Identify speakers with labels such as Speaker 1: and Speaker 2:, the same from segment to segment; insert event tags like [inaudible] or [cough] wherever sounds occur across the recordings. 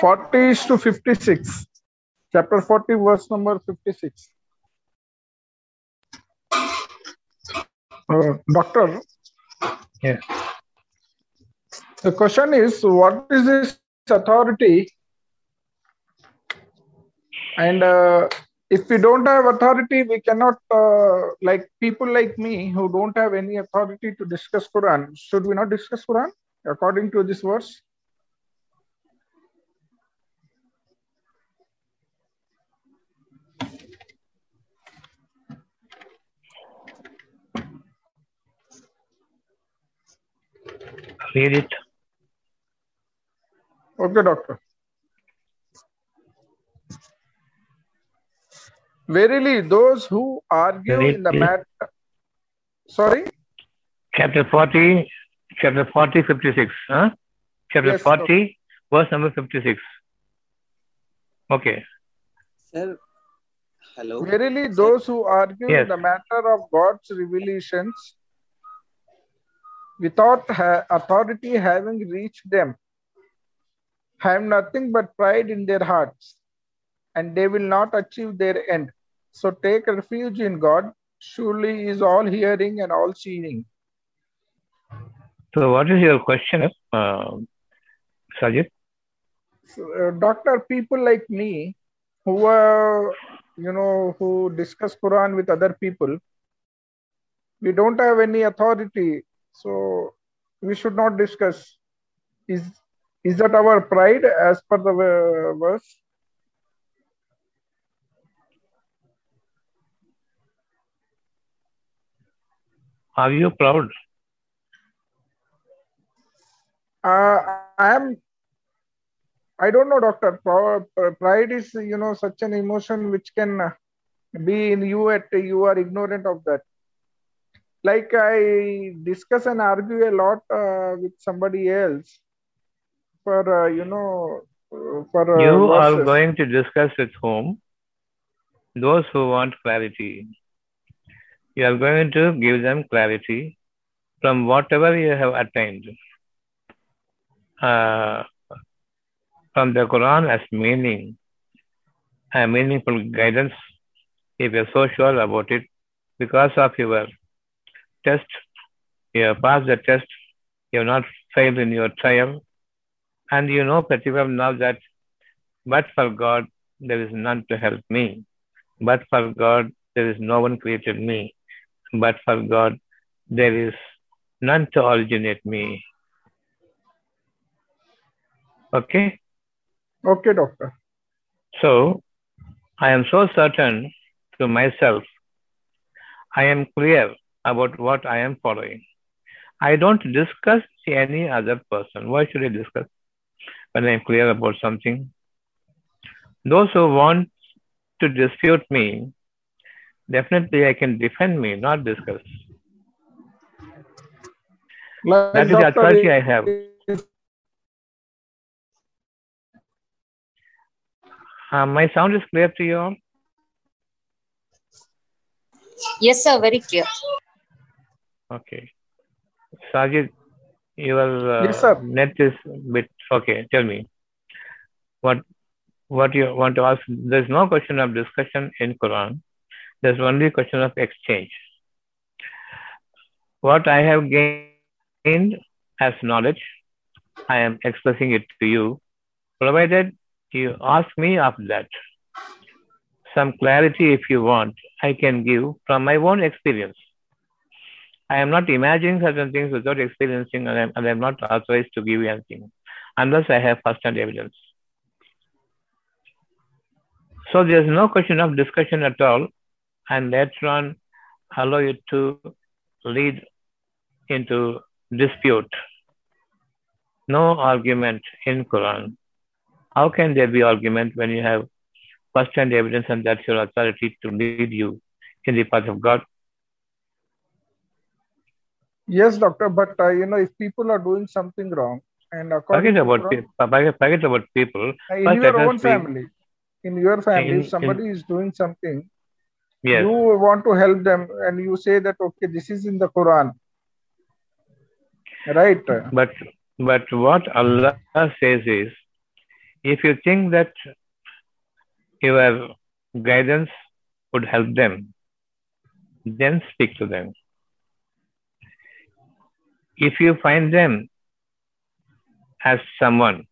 Speaker 1: 40 is to 56. Chapter 40, verse number 56. Uh, doctor,
Speaker 2: Yeah.
Speaker 1: the question is what is this authority? And uh, if we don't have authority, we cannot, uh, like people like me who don't have any authority to discuss Quran, should we not discuss Quran according to this verse?
Speaker 2: Read it.
Speaker 1: Okay, doctor. Verily, those who argue in the matter. Sorry?
Speaker 2: Chapter 40, chapter 40, 56. Huh? Chapter
Speaker 1: Yes,
Speaker 2: 40, verse number 56. Okay.
Speaker 3: Sir, hello.
Speaker 1: Verily, those who argue
Speaker 2: Yes.
Speaker 1: in the matter of God's revelations without ha- authority having reached them have nothing but pride in their hearts, and they will not achieve their end. So take refuge in God. Surely He is all hearing and all seeing.
Speaker 2: So, what is your question, uh, Sajid?
Speaker 1: So, uh, doctor, people like me who are, you know, who discuss Quran with other people, we don't have any authority, so we should not discuss. Is is that our pride as per the uh, verse?
Speaker 2: Are you proud?
Speaker 1: Uh, I am. I don't know, doctor. Pride is, you know, such an emotion which can uh, be in you at you are ignorant of that. Like I discuss and argue a lot uh, with somebody else for, uh, you know, uh, for uh,
Speaker 2: you are going to discuss with whom? Those who want clarity. You are going to give them clarity from whatever you have attained. Uh, from the Quran as meaning, a meaningful guidance, if you're so sure about it, because of your test, you have passed the test, you have not failed in your trial, and you know pretty well now that but for God, there is none to help me. But for God, there is no one created me. But for God, there is none to originate me. Okay?
Speaker 1: Okay, doctor.
Speaker 2: So, I am so certain to myself, I am clear about what I am following. I don't discuss any other person. Why should I discuss when I am clear about something? Those who want to dispute me, definitely I can defend me, not discuss.
Speaker 1: Like,
Speaker 2: That is the
Speaker 1: doctor,
Speaker 2: authority I have.
Speaker 1: if-
Speaker 2: Uh, my sound is clear to you all?
Speaker 4: Yes, sir, very clear.
Speaker 2: Okay. Sajid, your uh,
Speaker 1: Yes, sir.
Speaker 2: net is bit okay. Tell me what what you want to ask. There's no question of discussion in Quran. There's only question of exchange. What I have gained as knowledge, I am expressing it to you, provided you ask me of that. Some clarity, if you want, I can give from my own experience. I am not imagining certain things without experiencing, and I'm, and I'm not authorized to give you anything unless I have first-hand evidence. So there's no question of discussion at all, and later on, allow you to lead into dispute. No argument in Quran. How can there be argument when you have first-hand evidence and that's your authority to lead you in the path of God?
Speaker 1: Yes, doctor. But uh, you know, if people are doing something wrong, and according
Speaker 2: Forget
Speaker 1: to
Speaker 2: about people. Forget, about people.
Speaker 1: Uh, in your own family in your family
Speaker 2: In-
Speaker 1: if somebody is doing something
Speaker 2: Yes.
Speaker 1: you want to help them and you say that okay this is in the quran right
Speaker 2: But but what Allah says is, if you think that your guidance would help them, then speak to them. If you find them as someone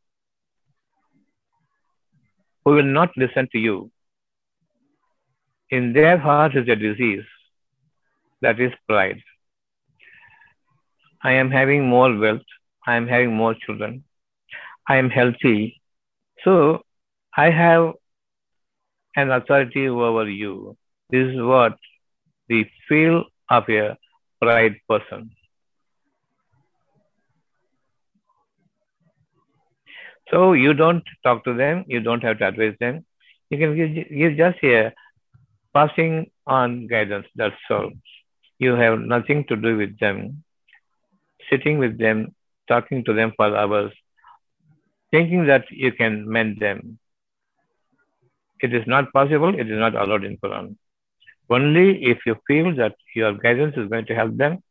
Speaker 2: who will not listen to you, in their heart is a disease that is pride. I am having more wealth. I am having more children. I am healthy. So I have an authority over you. This is what the feel of a pride person. So you don't talk to them, you don't have to advise them. You can give, give just a passing on guidance, that's all. You have nothing to do with them. Sitting with them, talking to them for hours, thinking that you can mend them. It is not possible, it is not allowed in Quran. Only if you feel that your guidance is going to help them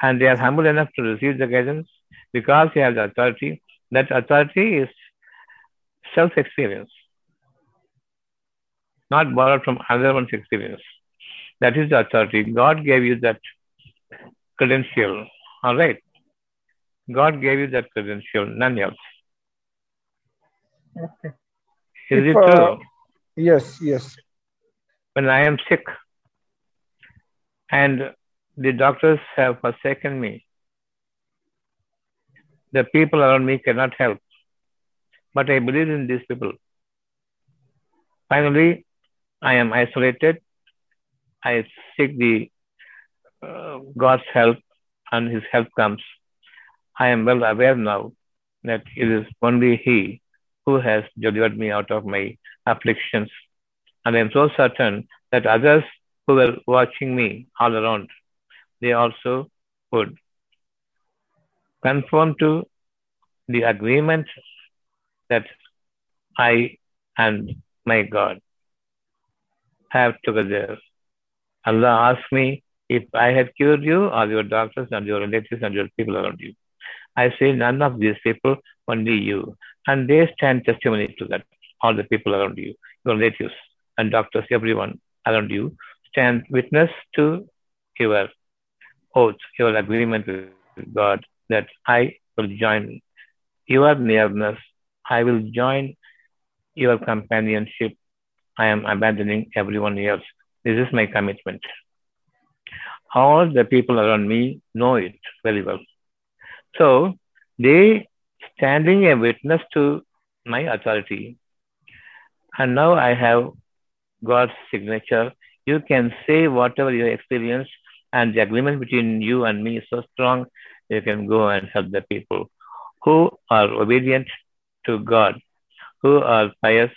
Speaker 2: and they are humble enough to receive the guidance because you have the authority, that authority is self experience, not borrowed from another one's experience. That is the authority. God gave you that credential. All right. God gave you that credential, none else.
Speaker 1: Okay.
Speaker 2: Is
Speaker 1: If,
Speaker 2: it true?
Speaker 1: uh, Yes, yes.
Speaker 2: when I am sick and the doctors have forsaken me, the people around me cannot help. But I believe in these people. Finally, I am isolated. I seek the uh, God's help, and His help comes. I am well aware now that it is only He who has delivered me out of my afflictions. And I am so certain that others who were watching me all around, they also would conform to the agreement that I and my God have together. Allah asked me if I had cured you or your doctors and your relatives and your people around you. I say none of these people, only you. And they stand testimony to that. All the people around you, your relatives and doctors, everyone around you, stand witness to your oath, your agreement with God that I will join your nearness. I will join your companionship. I am abandoning everyone else. This is my commitment. All the people around me know it very well. So they standing a witness to my authority. And now I have God's signature. You can say whatever you experience, and the agreement between you and me is so strong, you can go and help the people who are obedient to God, who are pious,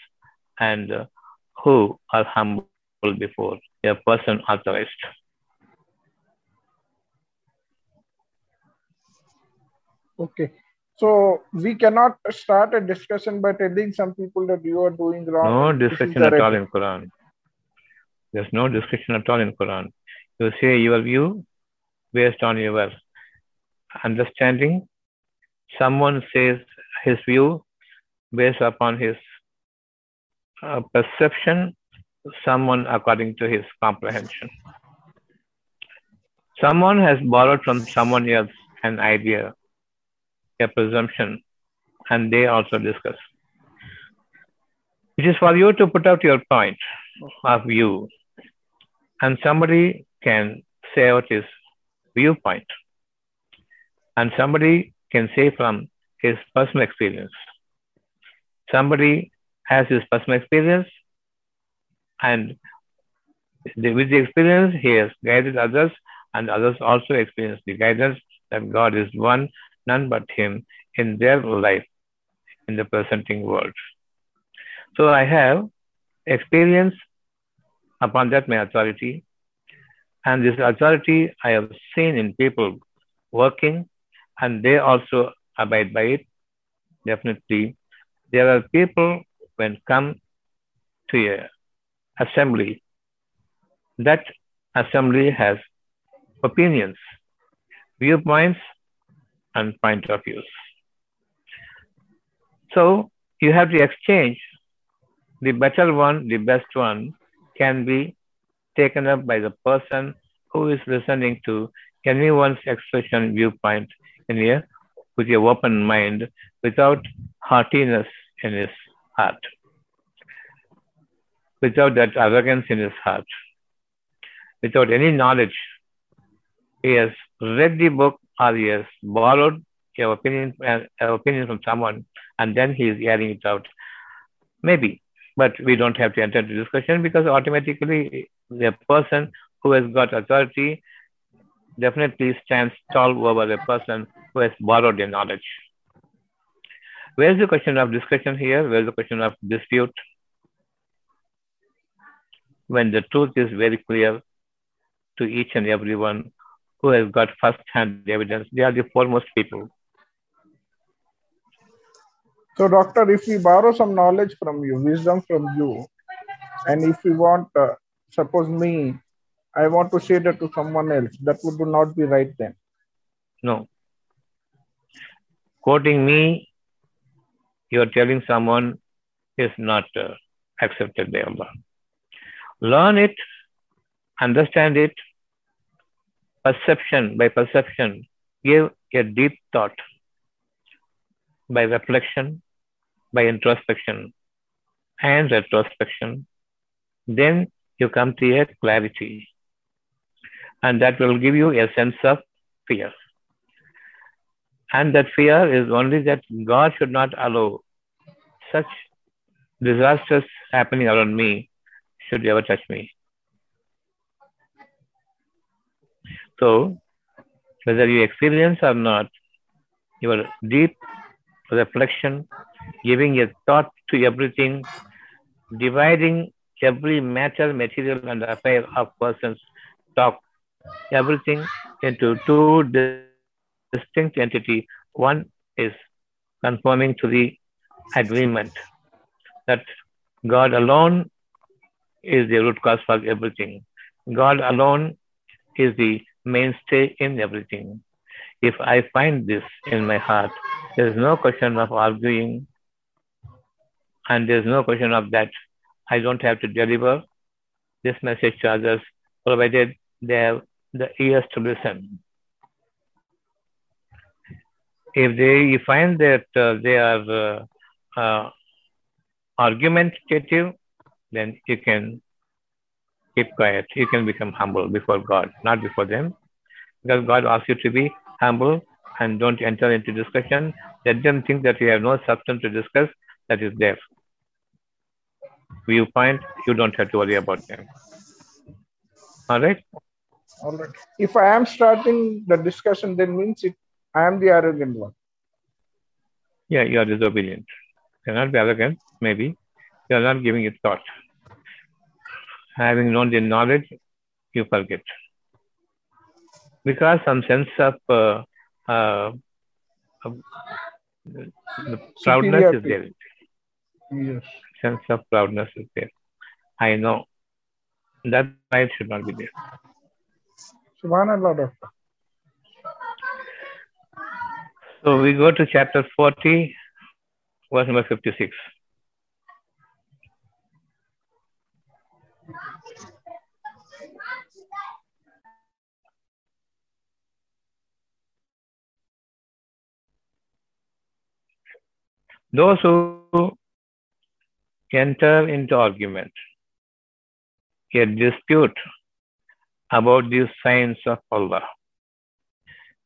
Speaker 2: and uh, who are humble before a person authorized.
Speaker 1: Okay. So we cannot start a discussion by telling some people that you are doing wrong.
Speaker 2: No
Speaker 1: and this is
Speaker 2: discussion at all in Quran. There's no discussion at all in Quran. You say your view based on your understanding. Someone says his view based upon his uh, perception. Someone according to his comprehension. Someone has borrowed from someone else an idea, a presumption, and they also discuss. It is for you to put out your point of view, and somebody can say out his viewpoint, and somebody can say from his personal experience. Somebody has his personal experience, and with the experience, he has guided others, and others also experience the guidance that God is one, none but Him in their life in the presenting world. So I have experience upon that my authority, and this authority I have seen in people working, and they also abide by it. Definitely, there are people when come to a assembly, that assembly has opinions, viewpoints, and point of views. So, you have to exchange the better one, the best one can be taken up by the person who is listening to anyone's expression viewpoint in here with your open mind without haughtiness in his heart, without that arrogance in his heart, without any knowledge. He has read the book or he has borrowed your opinion, uh, opinion from someone and then he is airing it out. Maybe, but we don't have to enter into discussion because automatically the person who has got authority definitely stands tall over the person who has borrowed the knowledge. Where's the question of discussion here? Where's the question of dispute? When the truth is very clear to each and everyone who has got first-hand evidence, they are the foremost people.
Speaker 1: So, doctor, if we borrow some knowledge from you, wisdom from you, and if we want, uh, suppose me, I want to say that to someone else, that would not be right then.
Speaker 2: No. Quoting me, you're telling someone is not uh, accepted by Allah. Learn it, understand it, perception by perception, give a deep thought by reflection, by introspection and retrospection, then you come to a clarity. And that will give you a sense of fear. And that fear is only that God should not allow such disasters happening around me should ever touch me. So, whether you experience or not, your deep reflection, giving a thought to everything, dividing every matter, material, and affair of persons, talk, everything into two distinct entities. One is conforming to the agreement that God alone is the root cause for everything. God alone is the mainstay in everything. If I find this in my heart, there is no question of arguing, and there is no question of that. I don't have to deliver this message to others, provided they have the ears to listen. If they find that uh, they are uh, uh, argumentative, then you can keep quiet. You can become humble before God, not before them. Because God asks you to be humble and don't enter into discussion. Let them think that you have no substance to discuss that is there. Viewpoint, you don't have to worry about them. All right?
Speaker 1: All right. If I am starting the discussion, then means it I am the arrogant one.
Speaker 2: Yeah, you are disobedient. You are not be arrogant, maybe. You are not giving it thought. Having known the knowledge, you forget. Because some sense of uh, uh, the proudness is there.
Speaker 1: Yes.
Speaker 2: Sense of proudness is there. I know that pride should not be there.
Speaker 1: Subhanallah, doctor.
Speaker 2: So we go to chapter 40, verse number 56. Those who enter into argument, a dispute about these signs of Allah.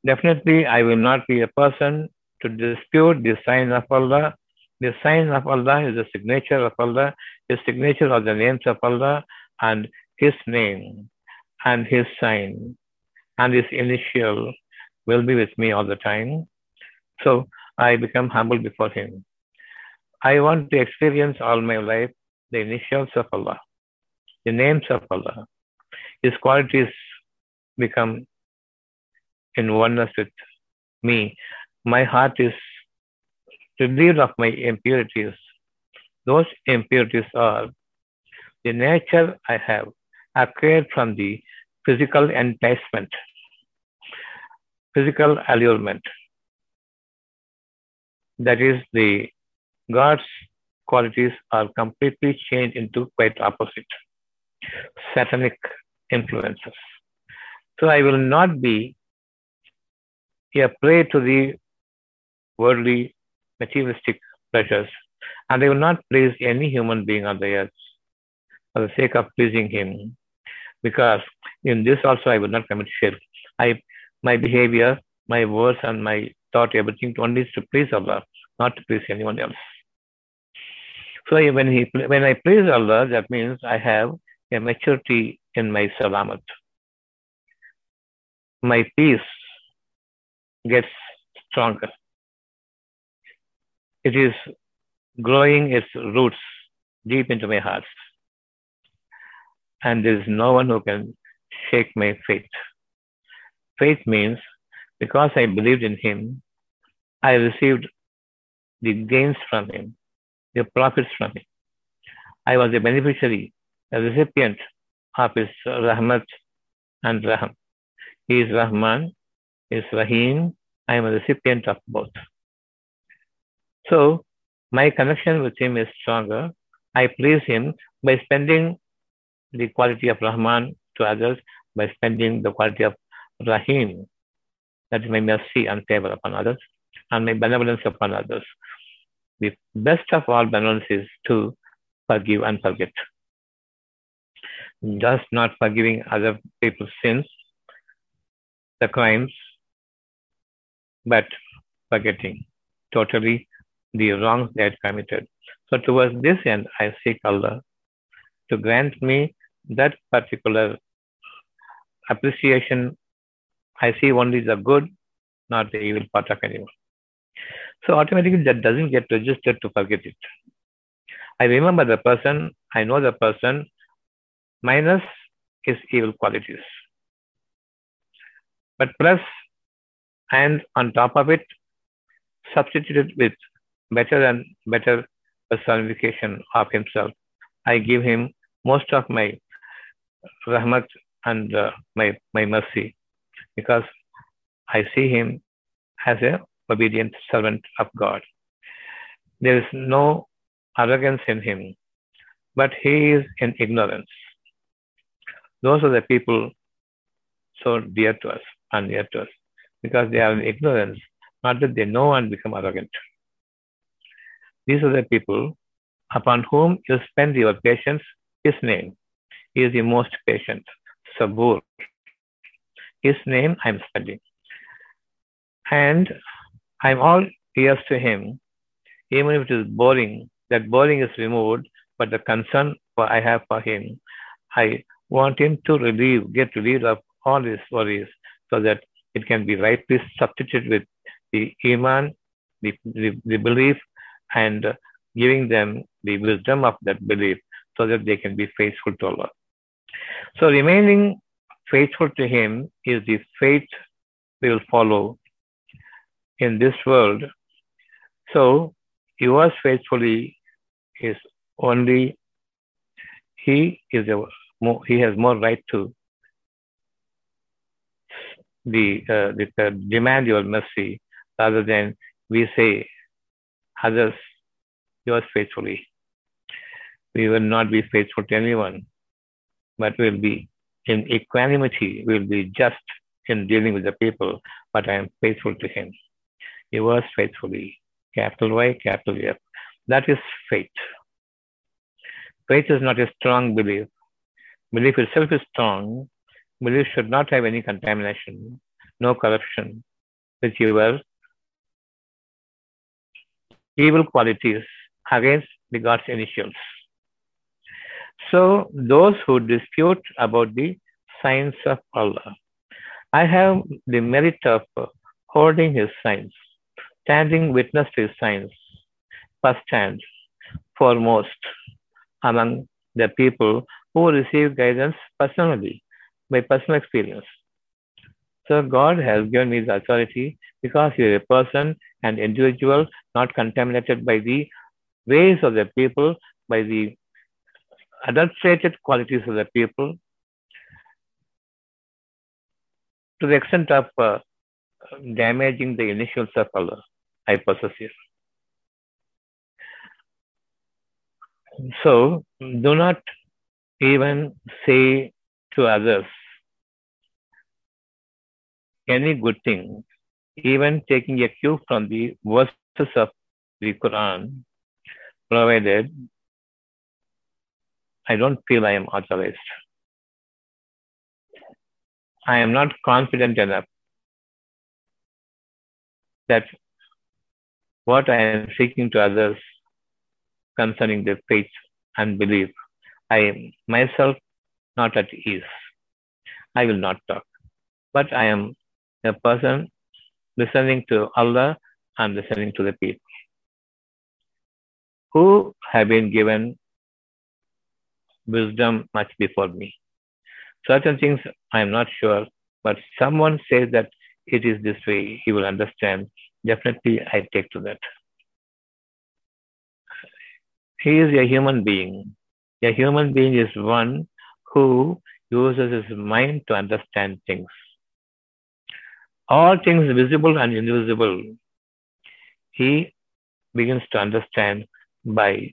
Speaker 2: Definitely, I will not be a person to dispute the signs of Allah. The signs of Allah is the signature of Allah, the signature of the names of Allah, and His name and His sign and His initial will be with me all the time. So I become humble before Him. I want to experience all my life the initials of Allah, the names of Allah. His qualities become in oneness with me. My heart is relieved of my impurities. Those impurities are the nature I have acquired from the physical enticement, physical allurement. That is the God's qualities are completely changed into quite opposite satanic influences. So I will not be a prey to the worldly materialistic pleasures, and I will not please any human being on the earth for the sake of pleasing him, because in this also I will not commit shirk. I my behavior, my words, and my thought, everything only is to please Allah, not to please anyone else. So when he when I please Allah, that means I have a maturity in my salamat. My peace gets stronger. It is growing its roots deep into my heart. And there is no one who can shake my faith. Faith means because I believed in him, I received the gains from him, the profits from him. I was a beneficiary, a recipient of his Rahmat and Raham. He is Rahman, is Rahim. I am a recipient of both. So, my connection with him is stronger. I please him by spending the quality of Rahman to others, by spending the quality of Rahim, that is my mercy and favor upon others, and my benevolence upon others. The best of all benevolence is to forgive and forget. Just not forgiving other people's sins, the crimes, but forgetting totally the wrongs they had committed. So towards this end, I seek Allah to grant me that particular appreciation. I see only the good, not the evil part of anyone. So automatically that doesn't get registered to forget it. I remember the person, I know the person, minus his evil qualities. But plus, and on top of it, substituted with better and better personification of himself. I give him most of my rahmat and uh, my, my mercy because I see him as a obedient servant of God. There is no arrogance in him, but he is in ignorance. Those are the people so dear to us and near to us because they are in ignorance, not that they know and become arrogant. These are the people upon whom you spend your patience, his name. He is the most patient, Sabur. His name I'm spending. And I'm all ears to him, even if it is boring, that boring is removed, but the concern I have for him, I want him to relieve, get relieved of all his worries so that it can be rightly substituted with the iman, the, the, the belief, and giving them the wisdom of that belief so that they can be faithful to Allah. So remaining faithful to Him is the faith we will follow in this world. So yours faithfully is only He is a more, He has more right to the, uh, the, the demand your mercy rather than we say others yours faithfully. We will not be faithful to anyone, but we'll be in equanimity, we'll be just in dealing with the people, but I am faithful to him. He was faithfully. Capital Y, capital F. That is faith. Faith is not a strong belief. Belief itself is strong. Belief should not have any contamination, no corruption with your evil qualities against the God's initials. So, those who dispute about the signs of Allah, I have the merit of holding His signs, standing witness to His signs, first hand, foremost among the people who receive guidance personally by personal experience. So, God has given me the authority because you are a person and individual not contaminated by the ways of the people, by the adulterated qualities of the people, to the extent of uh, damaging the initials of Allah, I possess. So do not even say to others any good thing, even taking a cue from the verses of the Quran, provided I don't feel I am authorized. I am not confident enough that what I am speaking to others concerning their faith and belief, I am myself not at ease. I will not talk. But I am a person listening to Allah and listening to the people who have been given wisdom much before me. Certain things I am not sure, but someone says that it is this way, he will understand. Definitely, I take to that. He is a human being. A human being is one who uses his mind to understand things. All things visible and invisible, he begins to understand by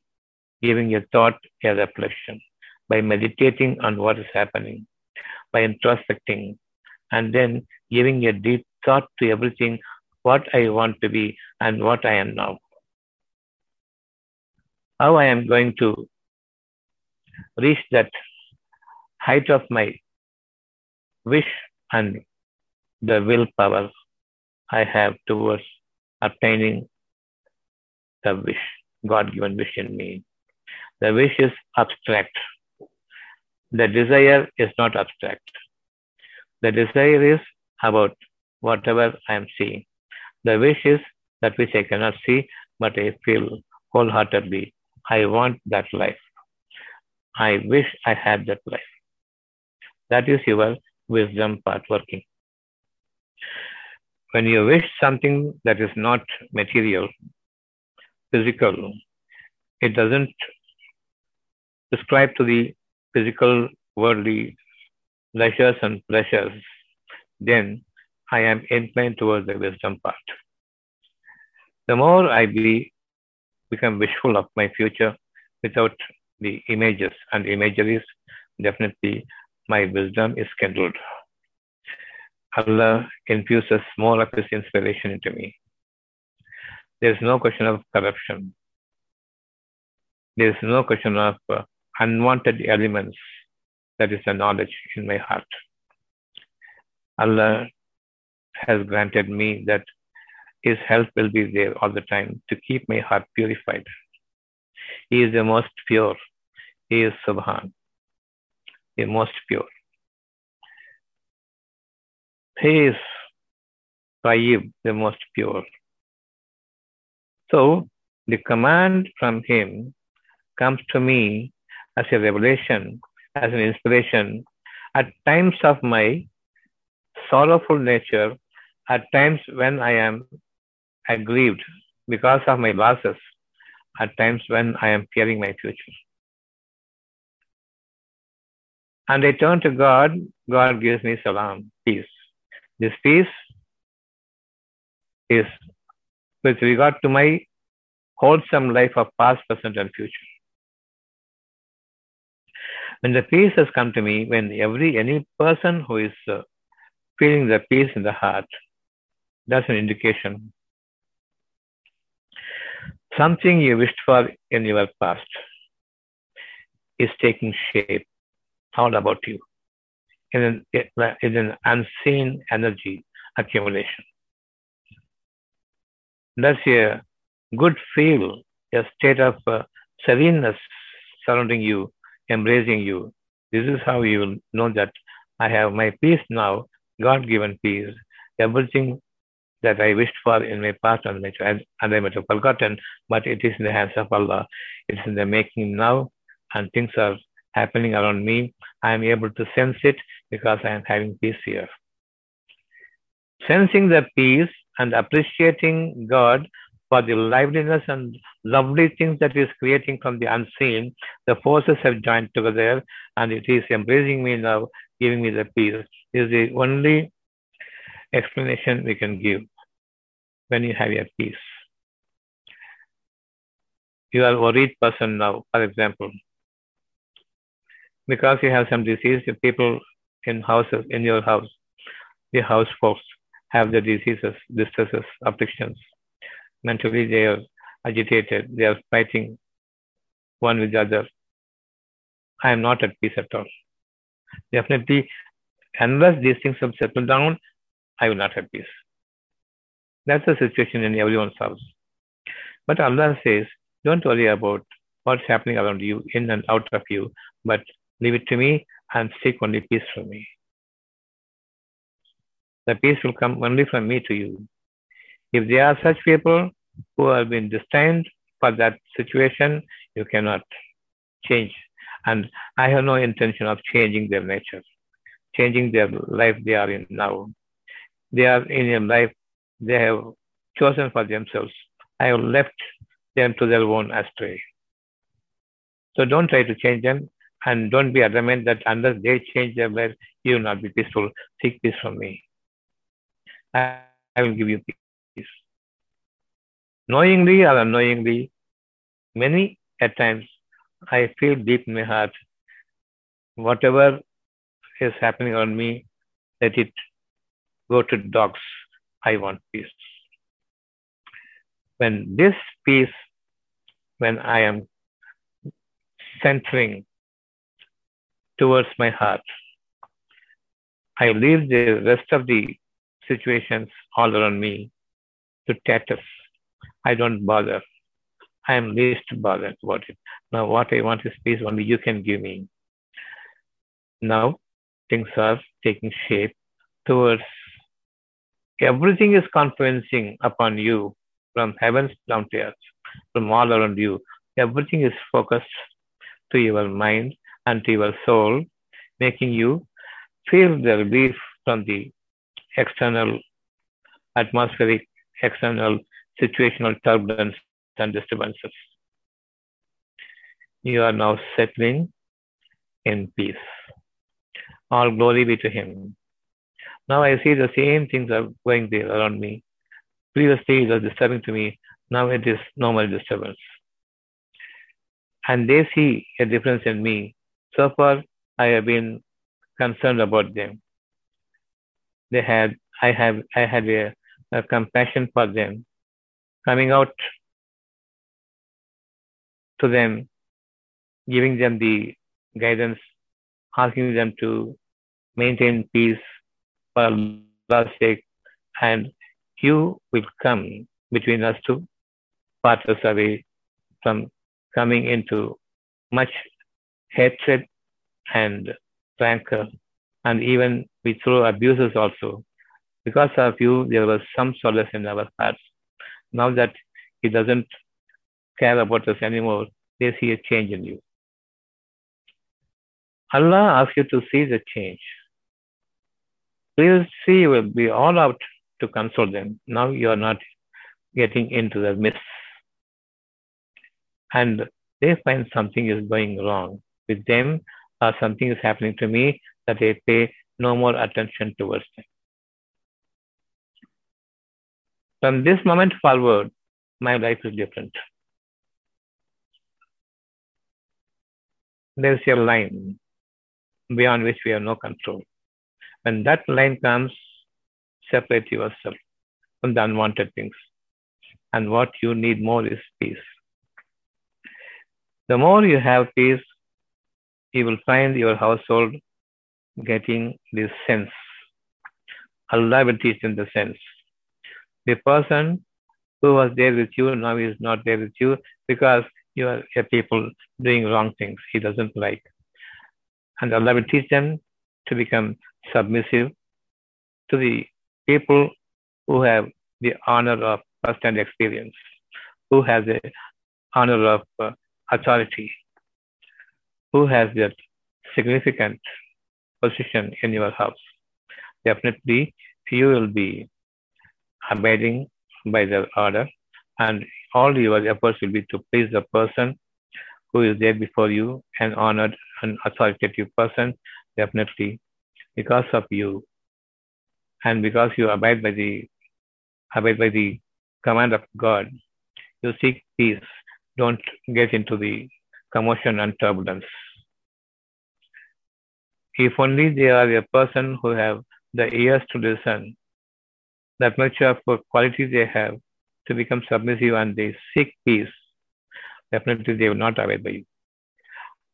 Speaker 2: giving a thought a reflection, by meditating on what is happening, by introspecting, and then giving a deep thought to everything what I want to be and what I am now. How I am going to reach that height of my wish and the willpower I have towards obtaining the wish, God given wish in me. The wish is abstract. The desire is not abstract. The desire is about whatever I am seeing. The wish is that which I cannot see, but I feel wholeheartedly. I want that life. I wish I had that life. That is your wisdom part working. When you wish something that is not material, physical, it doesn't prescribe to the physical, worldly pleasures and pleasures, then I am inclined towards the wisdom part. The more I be, become wishful of my future without the images and imageries, definitely my wisdom is kindled. Allah infuses more of His inspiration into me. There is no question of corruption. There is no question of uh, unwanted elements. That is the knowledge in my heart. Allah has granted me that His help will be there all the time to keep my heart purified. He is the most pure. He is Subhan, the most pure. He is Tayyib, the most pure. So the command from Him comes to me as a revelation, as an inspiration at times of my sorrowful nature, at times when I am aggrieved because of my losses, at times when I am fearing my future. And I turn to God, God gives me salam, peace. This peace is with regard to my wholesome life of past, present, and future. When the peace has come to me, when every any person who is uh, feeling the peace in the heart, that's an indication. Something you wished for in your past is taking shape all about you in an, in an unseen energy accumulation. That's a good feel, a state of uh, sereneness surrounding you, embracing you. This is how you will know that I have my peace now, God given peace. Everything that I wished for in my past and, my, and I might have forgotten, but it is in the hands of Allah. It's in the making now, and things are happening around me. I am able to sense it because I am having peace here. Sensing the peace and appreciating God for the liveliness and lovely things that is creating from the unseen, the forces have joined together and it is embracing me now, giving me the peace. This is the only explanation we can give when you have your peace. you are a worried person now, for example, because you have some disease, the people in houses, in your house, the house folks have the diseases, distresses, afflictions. Mentally, they are agitated, they are fighting one with the other. I am not at peace at all. Definitely, unless these things have settled down, I will not have peace. That's the situation in everyone's house. But Allah says, don't worry about what's happening around you, in and out of you, but leave it to me and seek only peace from me. The peace will come only from me to you. If there are such people who have been destined for that situation, you cannot change. And I have no intention of changing their nature, changing their life they are in now. They are in a life they have chosen for themselves. I have left them to their own astray. So don't try to change them and don't be adamant that unless they change their life, you will not be peaceful. Seek peace from me. I, I will give you peace. Knowingly or unknowingly, many at times I feel deep in my heart, whatever is happening on me, let it go to dogs. I want peace. When this peace, when I am centering towards my heart, I leave the rest of the situations all around me to tatters. I don't bother. I am least bothered about it. Now, what I want is peace only you can give me. Now, things are taking shape towards everything is conferencing upon you from heavens down to earth, from all around you. Everything is focused to your mind and to your soul, making you feel the relief from the external atmospheric, external situational turbulence and disturbances. You are now settling in peace. All glory be to Him. Now I see the same things are going there around me. Previously it was disturbing to me. Now it is normal disturbance. And they see a difference in me. So far I have been concerned about them. They had I have I had a, a compassion for them, coming out to them, giving them the guidance, asking them to maintain peace for Allah's sake, and you will come between us to part us away from coming into much hatred and rancor, and even we throw abuses also. Because of you, there was some solace in our hearts. Now that He doesn't care about us anymore, they see a change in you. Allah asks you to see the change. You will be all out to console them. Now you are not getting into the midst. And they find something is going wrong with them or something is happening to me that they pay no more attention towards them. From this moment forward, my life is different. There's a line beyond which we have no control. When that line comes, separate yourself from the unwanted things. And what you need more is peace. The more you have peace, you will find your household getting this sense. Allah will teach them the sense. The person who was there with you now is not there with you because you are people doing wrong things he doesn't like. And Allah will teach them to become submissive to the people who have the honor of first-hand experience, who has the honor of uh, authority, who has that significant position in your house. Definitely, you will be abiding by their order, and all your efforts will be to please the person who is there before you, an honored and authoritative person, definitely because of you and because you abide by the abide by the command of God, you seek peace. don't get into the commotion and turbulence. If only they are a person who have the ears to listen, that much of quality they have to become submissive and they seek peace, definitely they will not abide by you.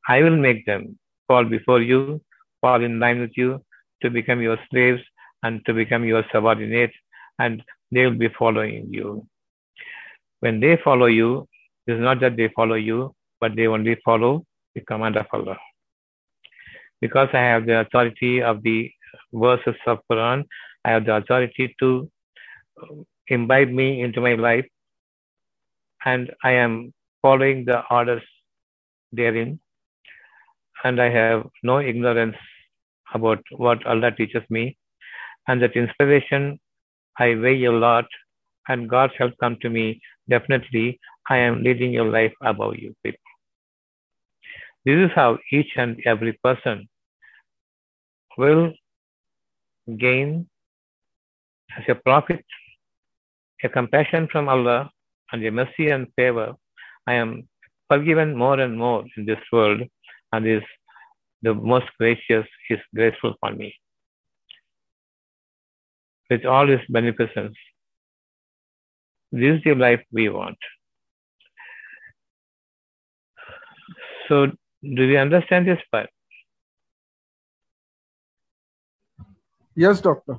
Speaker 2: I will make them fall before you, fall in line with you, to become your slaves and to become your subordinates, and they will be following you. When they follow you, it's not that they follow you, but they only follow the command of Allah. Because I have the authority of the verses of Quran, I have the authority to imbibe me into my life, and I am following the orders therein, and I have no ignorance about what Allah teaches me, and that inspiration I weigh a lot, and God shall come to me. Definitely, I am leading your life above you people. This is how each and every person will gain as a prophet a compassion from Allah and a mercy and favor. I am forgiven more and more in this world, and is the most gracious is graceful for me. With all his beneficence, this is the life we want. So, do we understand this part?
Speaker 1: Yes, doctor.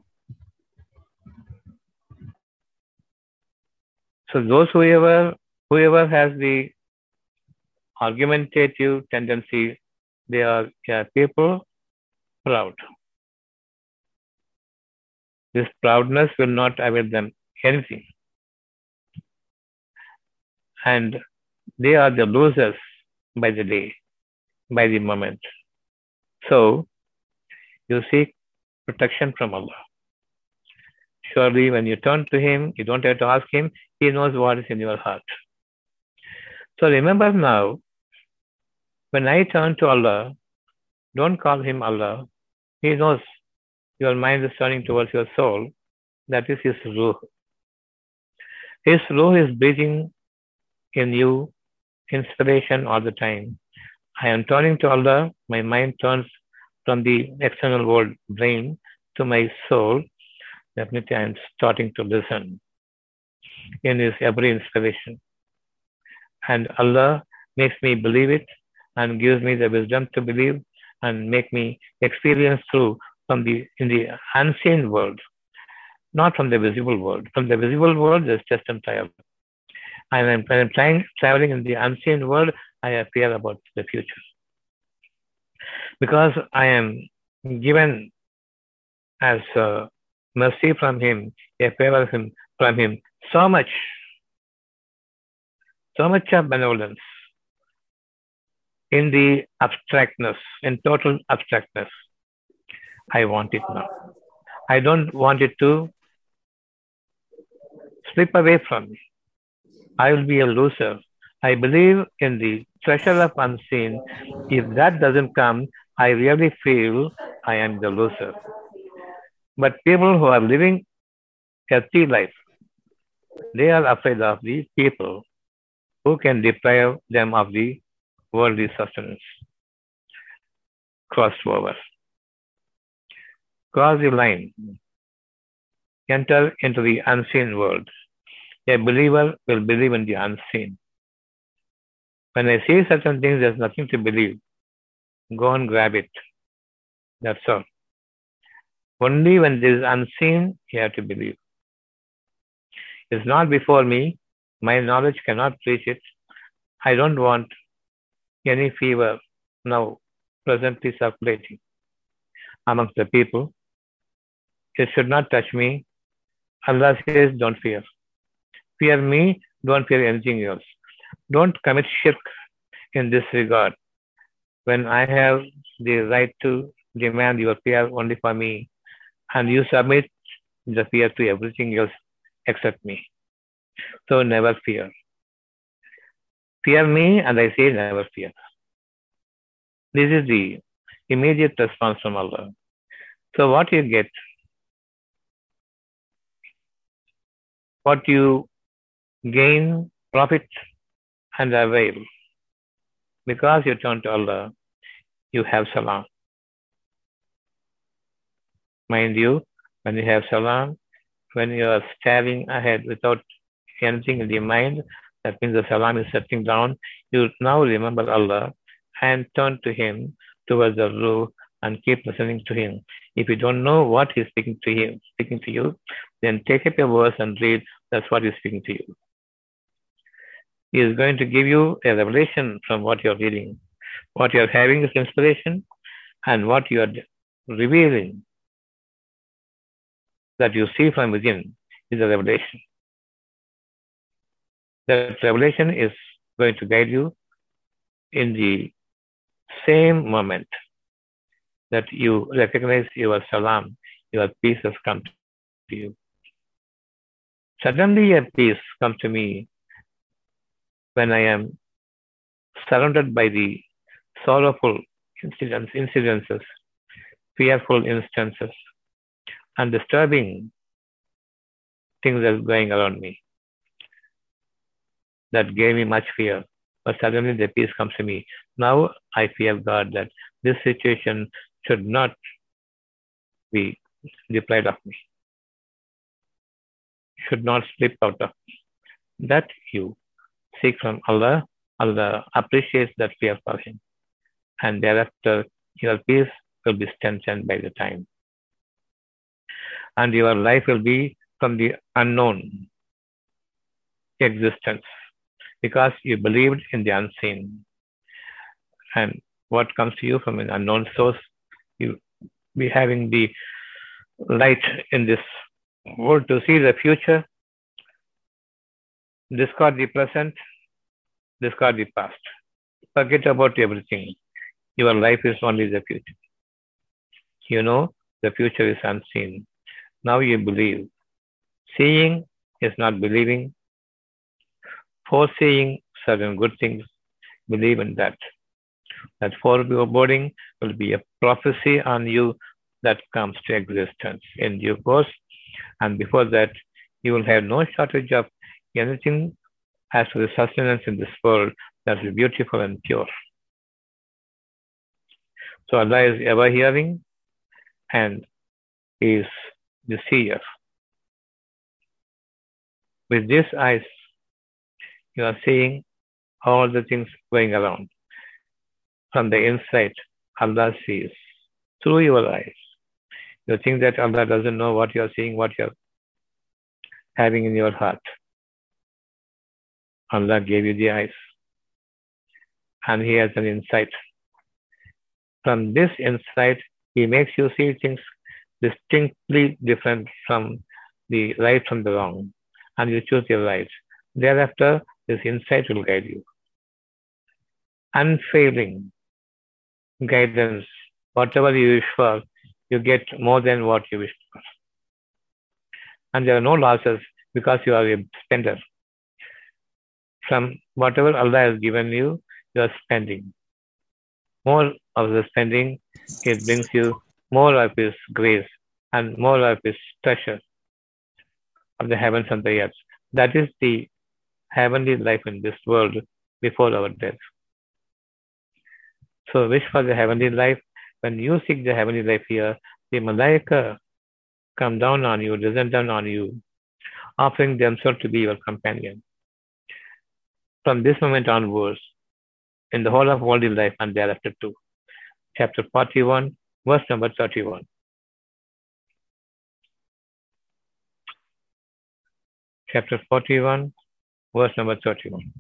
Speaker 2: So, those whoever whoever has the argumentative tendency, they are yeah, people proud. This proudness will not avail them anything. And they are the losers by the day, by the moment. So, you seek protection from Allah. Surely, when you turn to Him, you don't have to ask Him, He knows what is in your heart. So, remember now, when I turn to Allah, don't call Him Allah. He knows your mind is turning towards your soul. That is His ruh. His ruh is breathing in you inspiration all the time. I am turning to Allah. My mind turns from the external world brain to my soul. Definitely, I am starting to listen in His every inspiration. And Allah makes me believe it and gives me the wisdom to believe and make me experience through from the in the unseen world, not from the visible world. From the visible world, there's just and trial. And when I'm trying, traveling in the unseen world, I have fear about the future. Because I am given as uh, mercy from Him, a favor from Him, so much, so much of benevolence in the abstractness, in total abstractness. I want it now. I don't want it to slip away from me. I will be a loser. I believe in the treasure of unseen. If that doesn't come, I really feel I am the loser. But people who are living healthy life, they are afraid of the people who can deprive them of the worldly sustenance. Cross over. Cross the line. Enter into the unseen world. A believer will believe in the unseen. When I say certain things, there's nothing to believe. Go and grab it. That's all. Only when this is unseen, you have to believe. It's not before me. My knowledge cannot reach it. I don't want any fever now presently circulating amongst the people. It should not touch me. Allah says, don't fear. Fear me, don't fear anything else. Don't commit shirk in this regard. When I have the right to demand your fear only for me, and you submit the fear to everything else except me. So never fear. Fear me, and I say never fear. This is the immediate response from Allah. So what you get, what you gain, profit and avail. Because you turn to Allah, you have salam. Mind you, when you have salam, when you are staring ahead without anything in the mind, that means the salam is setting down. You now remember Allah and turn to Him towards the ruh and keep listening to Him. If you don't know what He's speaking to Him, speaking to you, then take up your verse and read. That's what He's speaking to you. He is going to give you a revelation from what you're reading. What you're having is inspiration, and what you are revealing that you see from within is a revelation. That revelation is going to guide you in the same moment that you recognize your salam, your peace has come to you. Suddenly a peace comes to me when I am surrounded by the sorrowful incidents, incidences, fearful instances, and disturbing things that are going around me. That gave me much fear. But suddenly the peace comes to me. Now I fear God that this situation should not be deprived of me, should not slip out of me. That you seek from Allah, Allah appreciates that fear for Him. And thereafter, your peace will be strengthened by the time. And your life will be from the unknown existence because you believed in the unseen. And what comes to you from an unknown source, you be having the light in this world to see the future, discard the present, discard the past. Forget about everything. Your life is only the future. You know the future is unseen. Now you believe. Seeing is not believing. Foreseeing certain good things, believe in that. That foreboding will be a prophecy on you that comes to existence in due course. And before that, you will have no shortage of anything as to the sustenance in this world that is beautiful and pure. So Allah is ever hearing and is the seer. With these eyes, you are seeing all the things going around. From the inside, Allah sees through your eyes. You think that Allah doesn't know what you are seeing, what you are having in your heart. Allah gave you the eyes. And He has an insight. From this insight, He makes you see things distinctly different from the right from the wrong. And you choose your right. Thereafter, this insight will guide you. Unfailing guidance. Whatever you wish for, you get more than what you wish for. And there are no losses because you are a spender. From whatever Allah has given you, you are spending. More of the spending, it brings you more of His grace and more of His treasure of the heavens and the earth. That is the heavenly life in this world before our death. So wish for the heavenly life. When you seek the heavenly life here, the Malaika come down on you, descend down on you, offering themselves to be your companion. From this moment onwards, in the whole of worldly life and thereafter too. Chapter 41, verse number 31. Chapter 41, verse number 31.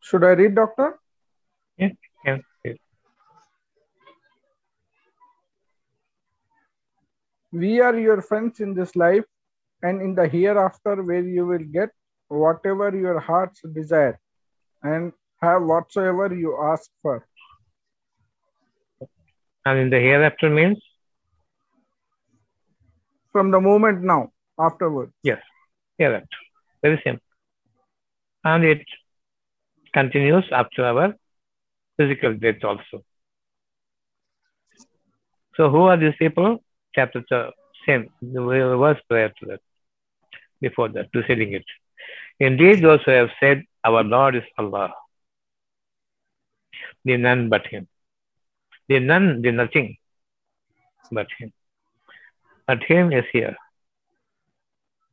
Speaker 1: Should I read, Doctor?
Speaker 2: Yeah, yeah.
Speaker 1: We are your friends in this life and in the hereafter, where you will get whatever your hearts desire and have whatsoever you ask for.
Speaker 2: And in the hereafter means
Speaker 1: From the moment now, afterwards.
Speaker 2: Yes, hereafter. Very simple. And it continues up to our physical death also. So who are these people? Chapter same the verse prior to that, before that, preceding it. Indeed, those who have said, Our Lord is Allah, the none but Him. The none, the nothing but Him. But Him is here.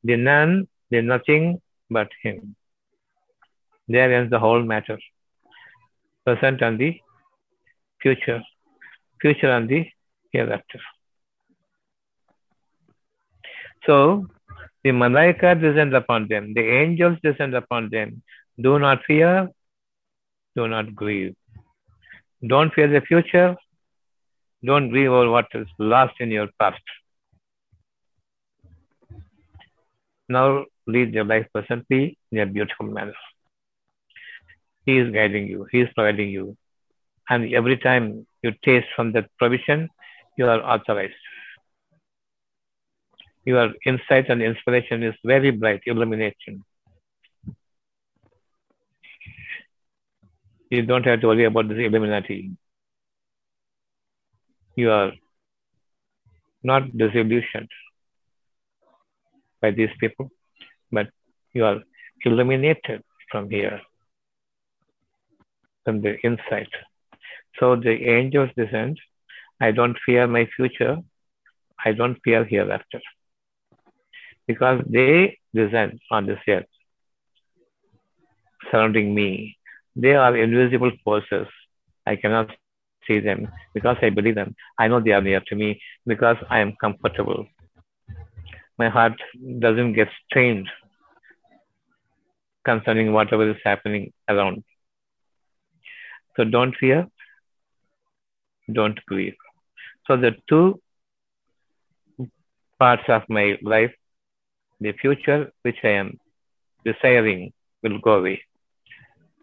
Speaker 2: The none, the nothing but Him. There ends the whole matter. Present and the future. Future and the hereafter. So, the Malaika descend upon them, the angels descend upon them. Do not fear, do not grieve. Don't fear the future, don't grieve over what is lost in your past. Now lead your life presently in a beautiful manner. He is guiding you, He is providing you. And every time you taste from that provision, you are authorized. Your insight and inspiration is very bright, illumination. You don't have to worry about this Illuminati. You are not disillusioned by these people, but you are illuminated from here, from the inside. So the angels descend. I don't fear my future. I don't fear hereafter. Because they descend on this earth, surrounding me. They are invisible forces. I cannot see them because I believe them. I know they are near to me because I am comfortable. My heart doesn't get strained concerning whatever is happening around. So don't fear, don't grieve. So the two parts of my life, the future which I am desiring will go away.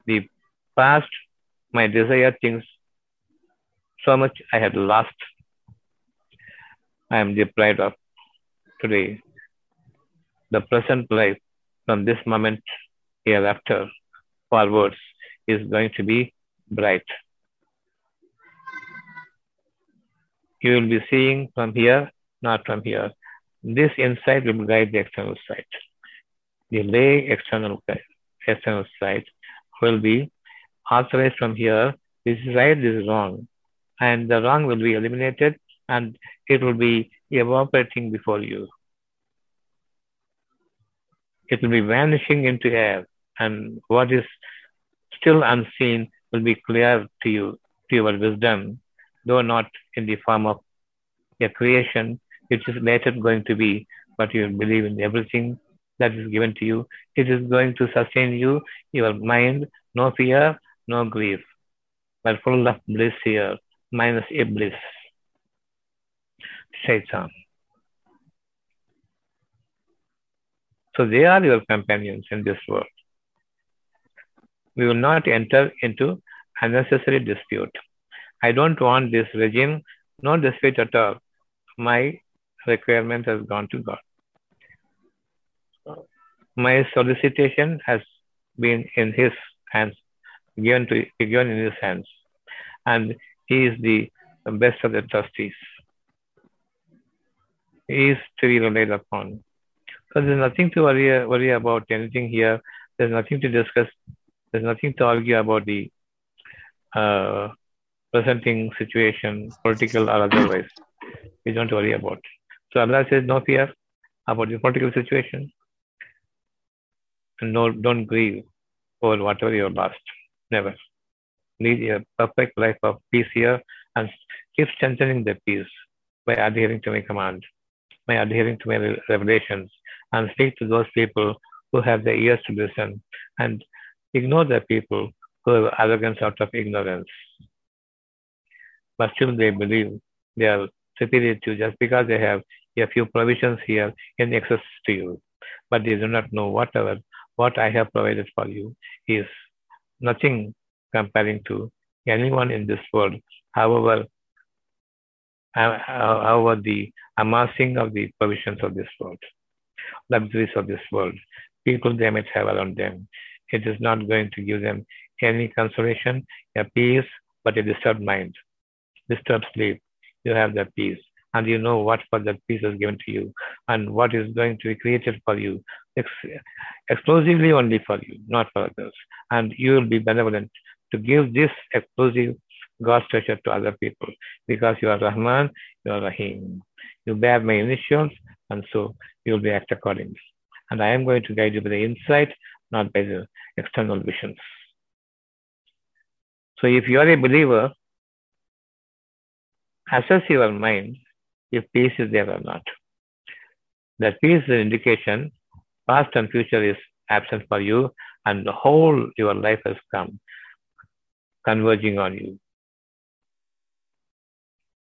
Speaker 2: The past, my desired things, so much I had lost, I am deprived of today. The present life from this moment hereafter forwards is going to be bright. You will be seeing from here, not from here. This insight will guide the external sight. The lay external, external sight will be authorized from here. This is right, this is wrong. And the wrong will be eliminated and it will be evaporating before you. It will be vanishing into air, and what is still unseen will be clear to you, to your wisdom, though not in the form of a creation, which is later going to be, but you believe in everything that is given to you. It is going to sustain you, your mind, no fear, no grief, but full of bliss here, minus a bliss. Shaitan. So they are your companions in this world. We will not enter into unnecessary dispute. I don't want this regime, no dispute at all. My requirement has gone to God. My solicitation has been in His hands, given to given in His hands, and He is the best of the trustees. He is to be relied upon. So there's nothing to worry, worry about anything here. There's nothing to discuss. There's nothing to argue about the uh, presenting situation, political or otherwise. We don't worry about. So Allah says no fear about the political situation. And no, don't grieve over whatever you lost. Never. Lead a perfect life of peace here and keep strengthening the peace by adhering to my command, by adhering to my revelations, and speak to those people who have the ears to listen and ignore the people who have arrogance out of ignorance. But still they believe they are superior to you just because they have a few provisions here in excess to you. But they do not know whatever what I have provided for you is nothing comparing to anyone in this world. However, however the amassing of the provisions of this world luxuries of this world, people they might have around them. It is not going to give them any consolation, a peace, but a disturbed mind, disturbed sleep, you have that peace. And you know what for that peace is given to you and what is going to be created for you ex- exclusively only for you, not for others. And you will be benevolent to give this exclusive God's treasure to other people because you are Rahman, you are Rahim. You bear my initials, and so you will be act accordingly. And I am going to guide you by the insight, not by the external visions. So if you are a believer, assess your mind if peace is there or not. That peace is an indication past and future is absent for you, and the whole your life has come converging on you.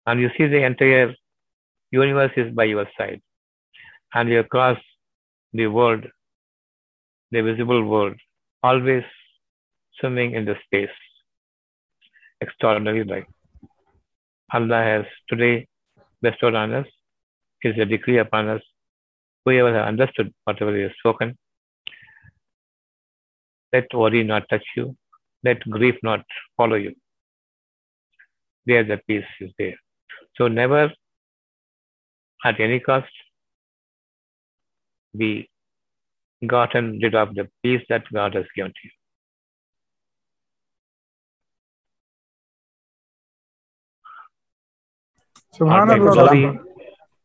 Speaker 2: And you see the entire universe is by your side, and you cross the world, the visible world, always swimming in the space. Extraordinary life. Allah has today bestowed on us is a decree upon us. Whoever has understood whatever He has spoken, let worry not touch you, let grief not follow you. There the peace is there. So never at any cost be gotten rid of the peace that God has given to you.
Speaker 1: Subhanallah.
Speaker 2: Glory.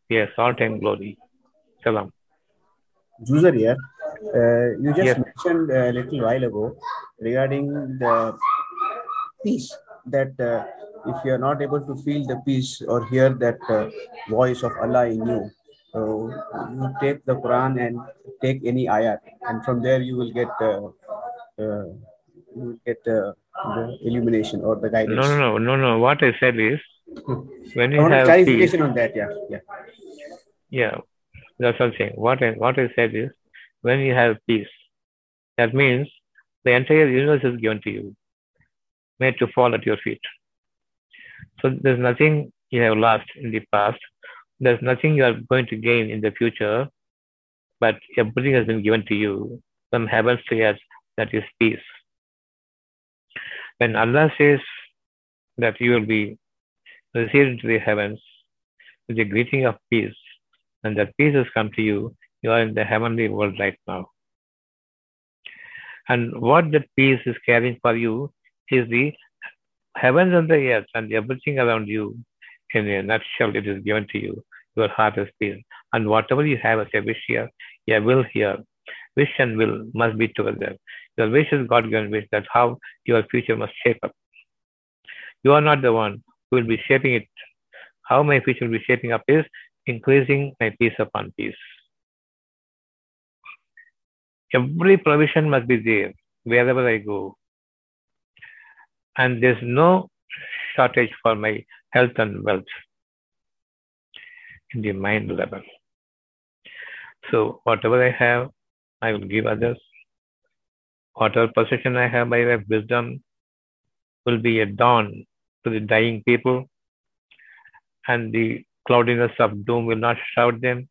Speaker 2: Yes, all time glory. Salam.
Speaker 3: Juzer here. Uh, you just
Speaker 2: Yes.
Speaker 3: mentioned a little while ago regarding the peace that uh, if you are not able to feel the peace or hear that uh, voice of Allah in you, so you take the Quran and take any ayat, and from there you will get uh, uh, you will get uh, the illumination or the guidance.
Speaker 2: No, no, no, no, no. What I said is when you have peace,
Speaker 3: clarification on that. Yeah, yeah.
Speaker 2: yeah, that's what I'm saying. What I, what I said is when you have peace, that means the entire universe is given to you, made to fall at your feet. So there's nothing you have lost in the past. There's nothing you are going to gain in the future, but everything has been given to you from heavens to earth. That is peace. When Allah says that you will be received into the heavens with the greeting of peace, and that peace has come to you, you are in the heavenly world right now. And what that peace is carrying for you is the heavens and the earth and everything around you. In a nutshell, it is given to you. Your heart is peace. And whatever you have as a wish here, your will here, wish and will must be together. Your wish is God given wish. That's how your future must shape up. You are not the one who will be shaping it. How my future will be shaping up is increasing my peace upon peace. Every provision must be there wherever I go. And there's no shortage for my health and wealth in the mind level. So, whatever I have, I will give others. Whatever possession I have by way of wisdom will be a dawn to the dying people, and the cloudiness of doom will not shroud them.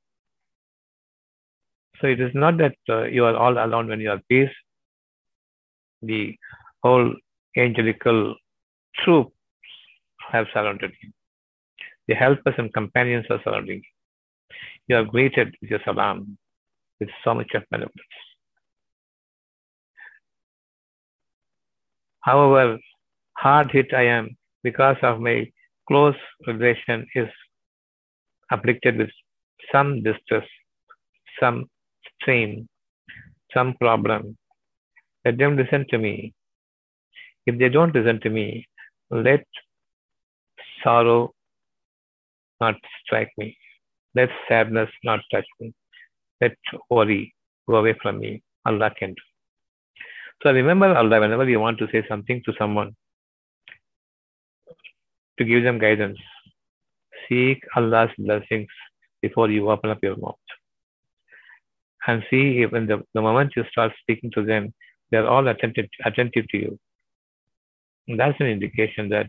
Speaker 2: So it is not that uh, you are all alone when you are peace. The whole angelical troop have surrounded you. The helpers and companions are surrounding you. You are greeted with your salam, with so much of benevolence. However, hard hit I am because of my close relation is afflicted with some distress, some strain, some problem. Let them listen to me. If they don't listen to me, let sorrow not strike me. Let sadness not touch me. Let worry go away from me. Allah can do. So remember Allah whenever you want to say something to someone, to give them guidance. Seek Allah's blessings before you open up your mouth. And see in the, the moment you start speaking to them, they're all attentive, attentive to you. And that's an indication that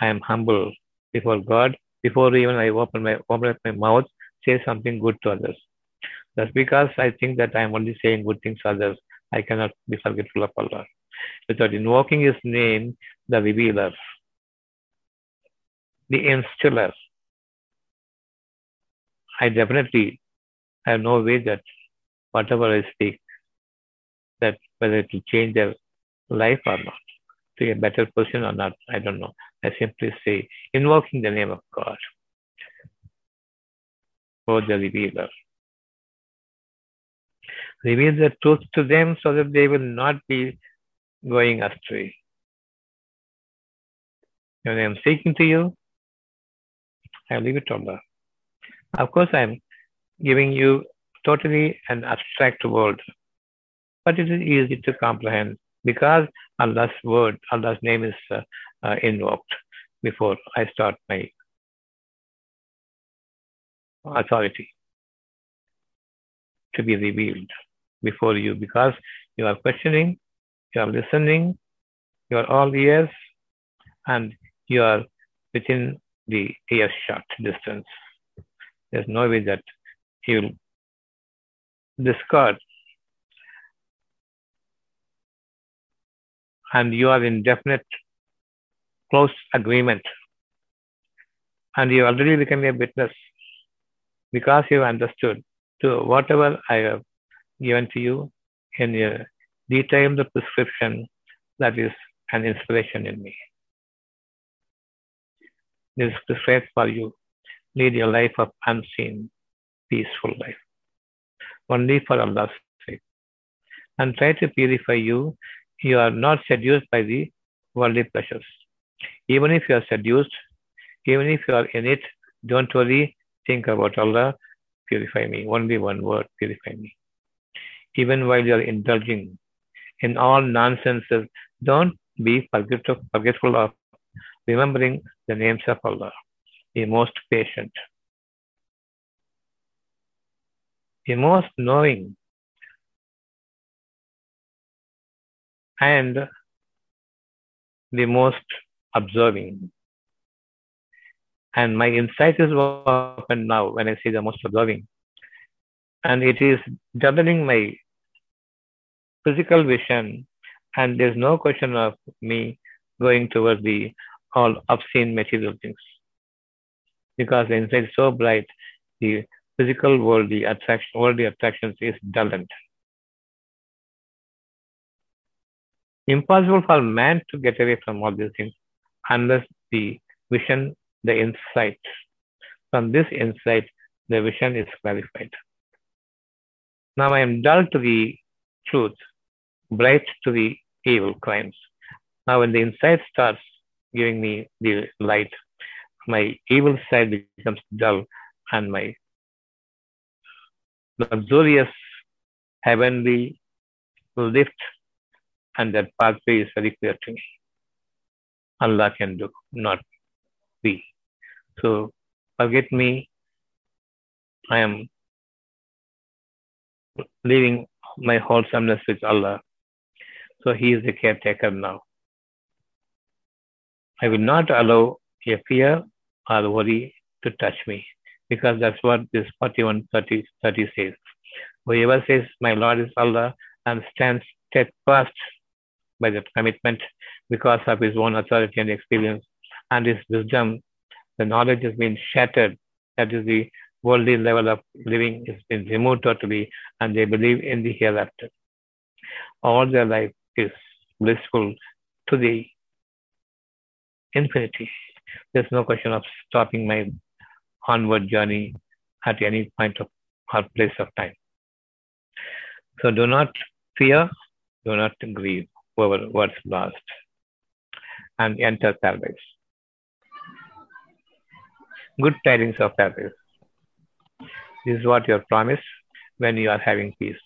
Speaker 2: I am humble before God. Before even I open my open my mouth, say something good to others. That's because I think that I am only saying good things to others. I cannot be forgetful of Allah. Without invoking His name, the revealer, the instiller, I definitely have no way that whatever I speak, that whether will change their life or not, to a better person or not, I don't know. I simply say, invoking the name of God for the revealer. Reveal the truth to them so that they will not be going astray. When I am speaking to you, I leave it to Allah. Of course, I am giving you totally an abstract world, but it is easy to comprehend because Allah's word, Allah's name is uh, uh, invoked before I start my authority to be revealed before you because you are questioning, you are listening, you are all ears, and you are within the earshot distance. There's no way that he will discard. And you are in definite close agreement. And you already become a witness because you understood to whatever I have given to you in a detailed prescription that is an inspiration in me. This is prescribed for you. Lead your life of unseen, peaceful life. Only for Allah's sake. And try to purify you. You are not seduced by the worldly pleasures. Even if you are seduced, even if you are in it, don't worry. Think about Allah. Purify me. Only one word, purify me. Even while you are indulging in all nonsenses, don't be forgetful of remembering the names of Allah, the most patient, the most knowing, and the most observing. And my insight is open now when I say the most observing. And it is doubling my physical vision, and there's no question of me going towards the all obscene material things. Because the inside is so bright, the physical world, the attraction, worldly attractions is dulled. Impossible for man to get away from all these things unless the vision, the insight. From this insight, the vision is clarified. Now I am dull to the truth, bright to the evil crimes. Now when the insight starts giving me the light, my evil side becomes dull and my luxurious heavenly lift and that pathway is very clear to me. Allah can do, not we. So forget me. I am leaving my wholesomeness with Allah. So He is the caretaker now. I will not allow a fear or worry to touch me because that's what this 41 30, 30 says. Whoever says, My Lord is Allah and stands steadfast by that commitment because of his own authority and experience and his wisdom, the knowledge has been shattered. That is the worldly level of living has been removed totally and they believe in the hereafter. All their life is blissful to the infinity. There's no question of stopping my onward journey at any point of or place of time. So do not fear, do not grieve over what's lost, and enter paradise. Good tidings of paradise. This is what you are promised when you are having peace.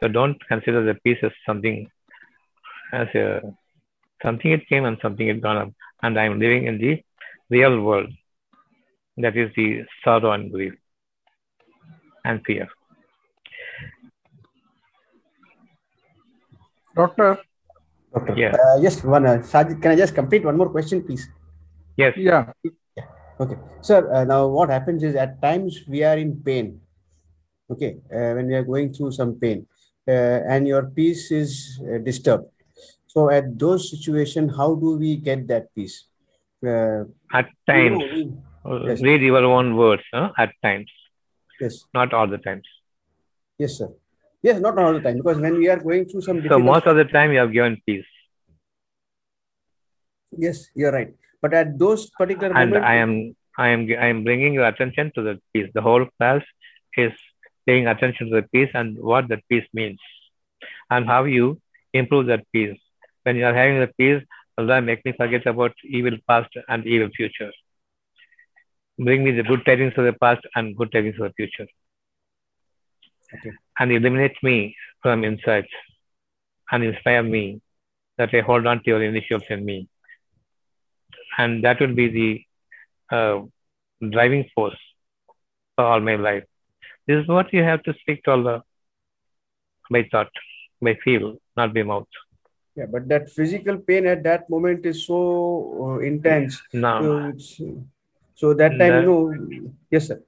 Speaker 2: So don't consider the peace as something as a something it came and something it gone up. And I am living in the real world. That is the sorrow and grief and fear.
Speaker 1: Doctor,
Speaker 3: Doctor.
Speaker 2: Yeah.
Speaker 3: Uh, just one, uh, Sajid, can I just complete one more question, please?
Speaker 2: Yes.
Speaker 1: yeah,
Speaker 3: Okay, sir. Uh, now, what happens is at times we are in pain. Okay, uh, when we are going through some pain, uh, and your peace is uh, disturbed. So, at those situations, how do we get that peace? Uh,
Speaker 2: At
Speaker 3: you
Speaker 2: times,
Speaker 3: know, we-
Speaker 2: uh,
Speaker 3: Yes.
Speaker 2: read your own words. Huh? At times.
Speaker 3: Yes.
Speaker 2: not all the times.
Speaker 3: Yes, sir. Yes, not all the time. Because when we are going through some
Speaker 2: So most of the time you have given peace.
Speaker 3: Yes, you're right. But at those particular
Speaker 2: And
Speaker 3: moments,
Speaker 2: I am I am I am bringing your attention to the peace. The whole class is paying attention to the peace and what that peace means. And how you improve that peace. When you are having the peace, Allah make me forget about evil past and evil future. Bring me the good tidings of the past and good tidings of the future.
Speaker 3: Okay.
Speaker 2: And eliminate me from inside and inspire me that I hold on to your initials in me. And that will be the uh, driving force for all my life. This is what you have to speak to Allah by thought, by feel, not by mouth.
Speaker 3: yeah, but that physical pain at that moment is so uh, intense.
Speaker 2: Now,
Speaker 3: So, it's, so that time, you know, yes, sir.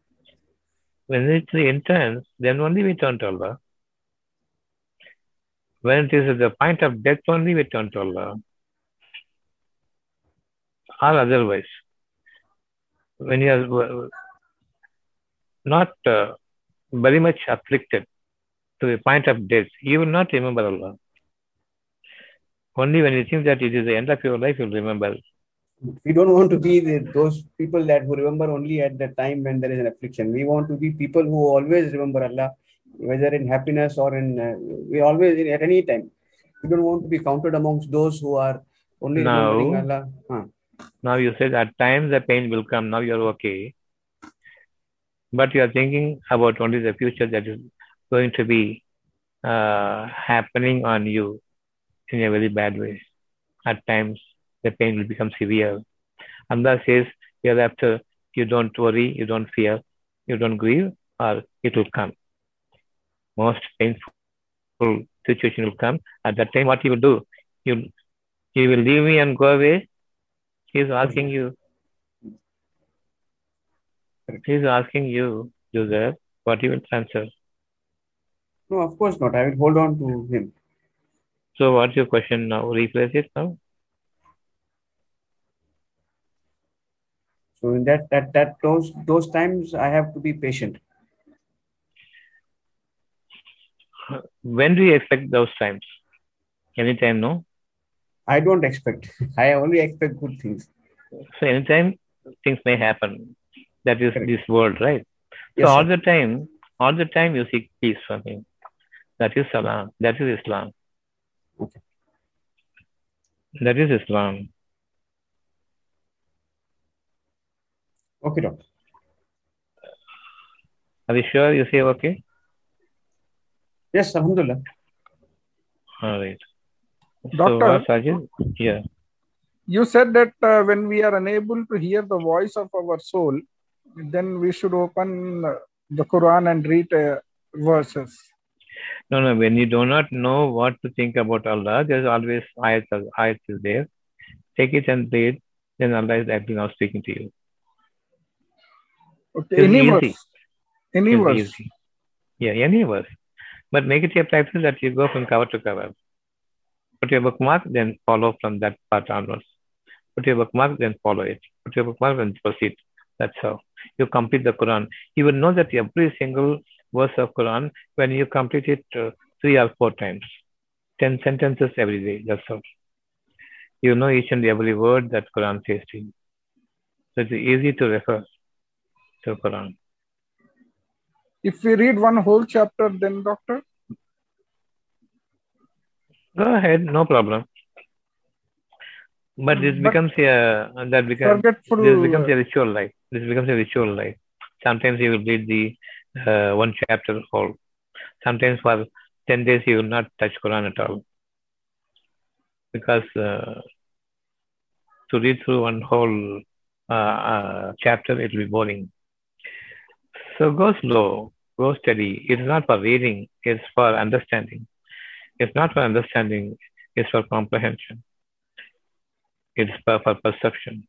Speaker 2: when it's the intense, then only we turn to Allah. When it is at the point of death, only we turn to Allah. Or otherwise. When you are uh, not uh, very much afflicted to the point of death, you will not remember Allah. Only when you think that it is the end of your life, you'll remember.
Speaker 3: We don't want to be the, those people that who remember only at the time when there is an affliction. We want to be people who always remember Allah, whether in happiness or in, uh, we always, at any time. We don't want to be counted amongst those who are only
Speaker 2: No.
Speaker 3: remembering Allah. Huh.
Speaker 2: Now you said at times the pain will come, now you're okay. But you are thinking about only the future that is going to be uh, happening on you in a very bad way. At times the pain will become severe. and Allah says hereafter uh, you don't worry, you don't fear, you don't grieve, or it will come. Most painful situation will come. At that time, what you will do? You you will leave me and go away. He is asking you. He is asking you, Joseph, what you will answer.
Speaker 3: No, of course not. I will hold on to him.
Speaker 2: So what's your question now? Rephrase it now.
Speaker 3: So in that that that those those times I have to be patient.
Speaker 2: When do you expect those times? Anytime, no?
Speaker 3: I don't expect. [laughs] I only expect good things.
Speaker 2: So anytime things may happen. That is
Speaker 3: Correct.
Speaker 2: this world, right? So
Speaker 3: Yes,
Speaker 2: all
Speaker 3: sir.
Speaker 2: the time, all the time you seek peace from him. That is Salam. That is Islam.
Speaker 3: Okay.
Speaker 2: That is Islam.
Speaker 3: Okay, doctor.
Speaker 2: Are you sure you say okay?
Speaker 3: Yes, Alhamdulillah.
Speaker 2: All right.
Speaker 1: Doctor?
Speaker 2: So? Yeah.
Speaker 1: You said that uh, when we are unable to hear the voice of our soul, then we should open uh, the Quran and read uh, verses.
Speaker 2: No, no. When you do not know what to think about Allah, there's always ayat, ayat is there. Take it and read. Then Allah is acting now speaking to you.
Speaker 1: Okay, any
Speaker 2: easy.
Speaker 1: verse. Any
Speaker 2: It's
Speaker 1: verse.
Speaker 2: Yeah, any verse. But make it a practice that you go from cover to cover. Put your bookmark, then follow from that part onwards. Put your bookmark, then follow it. Put your bookmark, then proceed. That's how you complete the Quran. You will know that every single verse of Quran when you complete it uh, three or four times, ten sentences every day. That's all. You know each and every word that Quran says to you. So it's easy to refer to Quran.
Speaker 1: If we read one whole chapter, then doctor,
Speaker 2: Go ahead, no problem. But this
Speaker 1: But-
Speaker 2: becomes a that becomes this becomes a ritual life. This becomes a ritual life. Sometimes you will read the uh, one chapter whole. Sometimes for ten days you will not touch Quran at all, because uh, to read through one whole uh, uh, chapter it will be boring. So go slow, go steady. It's not for reading; it's for understanding. It's not for understanding; it's for comprehension. It's for, for perception.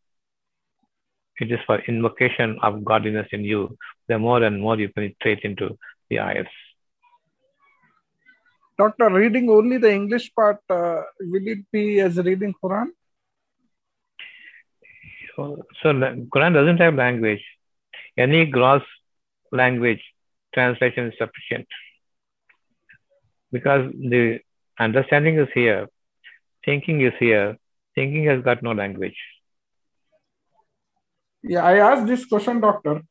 Speaker 2: It is for invocation of godliness in you. The more and more you penetrate into the eyes.
Speaker 1: Doctor, reading only the English part, uh, will it be as reading Quran?
Speaker 2: So, so Quran doesn't have language. Any gross language translation is sufficient. Because the understanding is here, thinking is here, thinking has got no language.
Speaker 1: Yeah, I asked this question, doctor,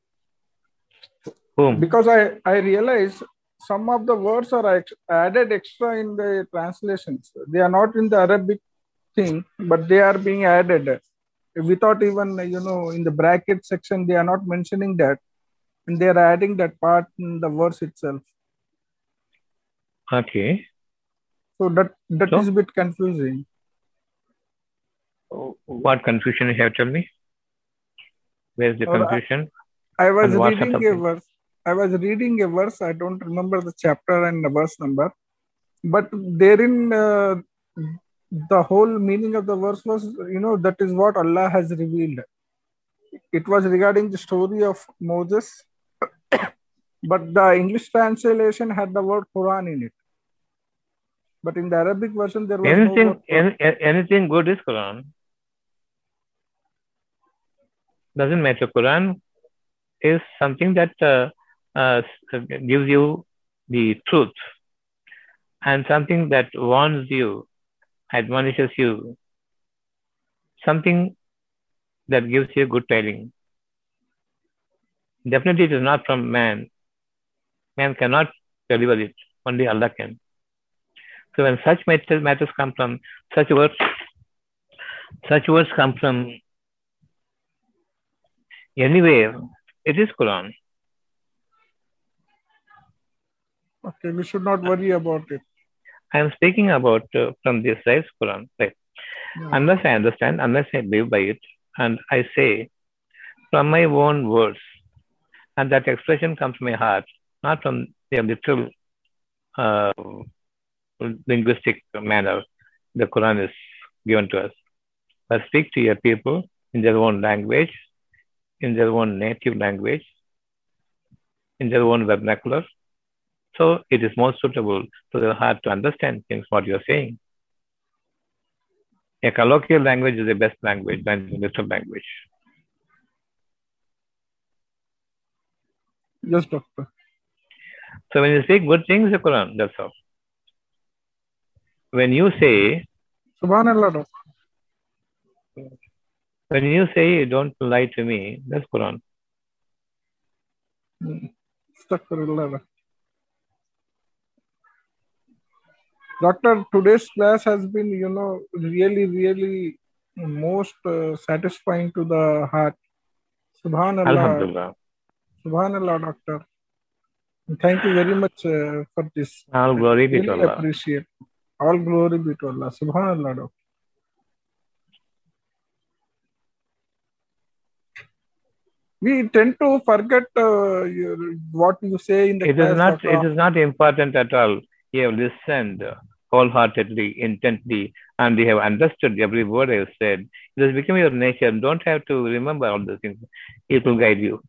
Speaker 2: Whom?
Speaker 1: because I I realize some of the words are ex- added extra in the translations. They are not in the Arabic thing, but they are being added without even you know in the bracket section. They are not mentioning that, and they are adding that part in the verse itself.
Speaker 2: Okay.
Speaker 1: So that that
Speaker 2: So?
Speaker 1: is a bit confusing.
Speaker 2: What confusion you have told me? Where's the
Speaker 1: I-
Speaker 2: confusion?
Speaker 1: I was reading a verse. I was reading a verse. I don't remember the chapter and the verse number, but therein uh, the whole meaning of the verse was, you know, that is what Allah has revealed. It was regarding the story of Moses, but the English translation had the word Quran in it. But in the Arabic version, there was
Speaker 2: Anything,
Speaker 1: no
Speaker 2: any, anything good is Quran. Doesn't matter. Quran is something that uh, uh, gives you the truth and something that warns you, admonishes you, something that gives you good tidings. Definitely, it is not from man. Man cannot deliver it. Only Allah can. So when such matters, matters come from such words, such words come from anywhere, it is Quran.
Speaker 1: Okay, we should not worry about it.
Speaker 2: I am speaking about uh, from this right Quran. Right.
Speaker 1: Yeah.
Speaker 2: Unless I understand, unless I live by it, and I say from my own words, and that expression comes from my heart, not from the literal uh, linguistic manner the Quran is given to us. But speak to your people in their own language, in their own native language, in their own vernacular. So it is more suitable to their heart to understand things what you are saying. A colloquial language is the best language than the literal language.
Speaker 1: Yes, doctor.
Speaker 2: So when you speak good things, the Quran, that's all. When you say,
Speaker 1: Subhanallah, doctor.
Speaker 2: when you say don't lie to me, that's Quran.
Speaker 1: Astaghfirullah. Doctor, today's class has been, you know, really, really most uh, satisfying to the heart. Subhanallah.
Speaker 2: Alhamdulillah.
Speaker 1: Subhanallah, doctor. Thank you very much uh, for this.
Speaker 2: All glory be to Allah.
Speaker 1: appreciate. All glory be to Allah. Subhanallah, doctor. We tend to forget uh, what you say in the
Speaker 2: It is not it is not important at all. You have listened wholeheartedly, intently, and you have understood every word I have said. It has become your nature. Don't have to remember all those things. It will guide you.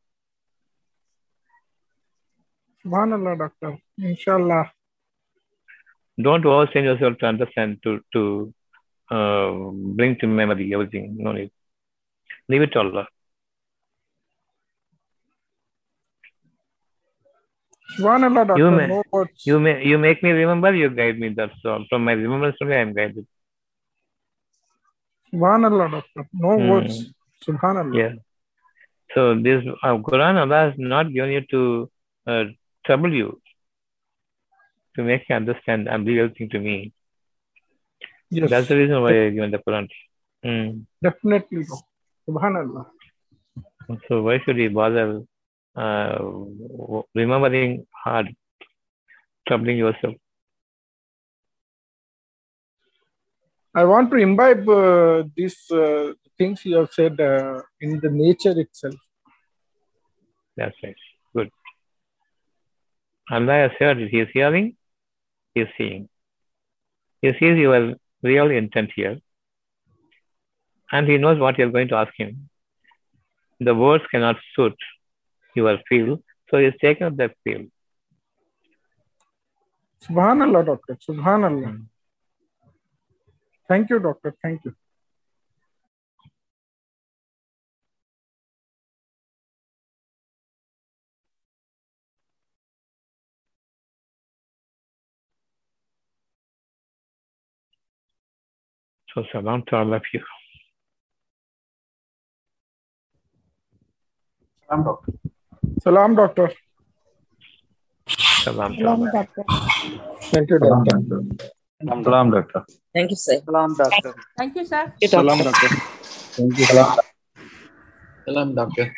Speaker 1: Subhanallah, doctor. Inshallah.
Speaker 2: Don't overstrain yourself to understand, to to uh, bring to memory everything. No need. Leave it to Allah.
Speaker 1: Subhanallah, doctor.
Speaker 2: may-
Speaker 1: no words.
Speaker 2: You may you make me remember, you guide me. That's all. From my remembrance only I am guided.
Speaker 1: Subhanallah, doctor. No
Speaker 2: Hmm.
Speaker 1: words. Subhanallah.
Speaker 2: Yeah. So this uh, Quran Allah has not given you to uh, trouble you, to make you understand and be everything to me.
Speaker 1: Yes.
Speaker 2: That's the reason why I given the Quran. Mm.
Speaker 1: Definitely. Subhanallah.
Speaker 2: So why should we bother uh, remembering hard, troubling yourself?
Speaker 1: I want to imbibe uh, these uh, things you have said uh, in the nature itself.
Speaker 2: That's right. Allah has heard it. He is hearing, He is seeing. He sees your real intent here. And He knows what you are going to ask Him. The words cannot suit your feel, so He has taken up that feel.
Speaker 1: Subhanallah, doctor. Subhanallah.
Speaker 2: Hmm.
Speaker 1: Thank you, doctor. Thank you.
Speaker 2: So salam to all of you.
Speaker 3: Salam, doctor.
Speaker 1: Salam, doctor.
Speaker 2: Salam to all of you.
Speaker 1: Thank you, doctor.
Speaker 5: Salam, doctor.
Speaker 6: Thank you, sir.
Speaker 7: Salam, doctor.
Speaker 8: Thank you, sir.
Speaker 6: Thank you, doctor.
Speaker 5: Thank you.
Speaker 7: Salam, doctor.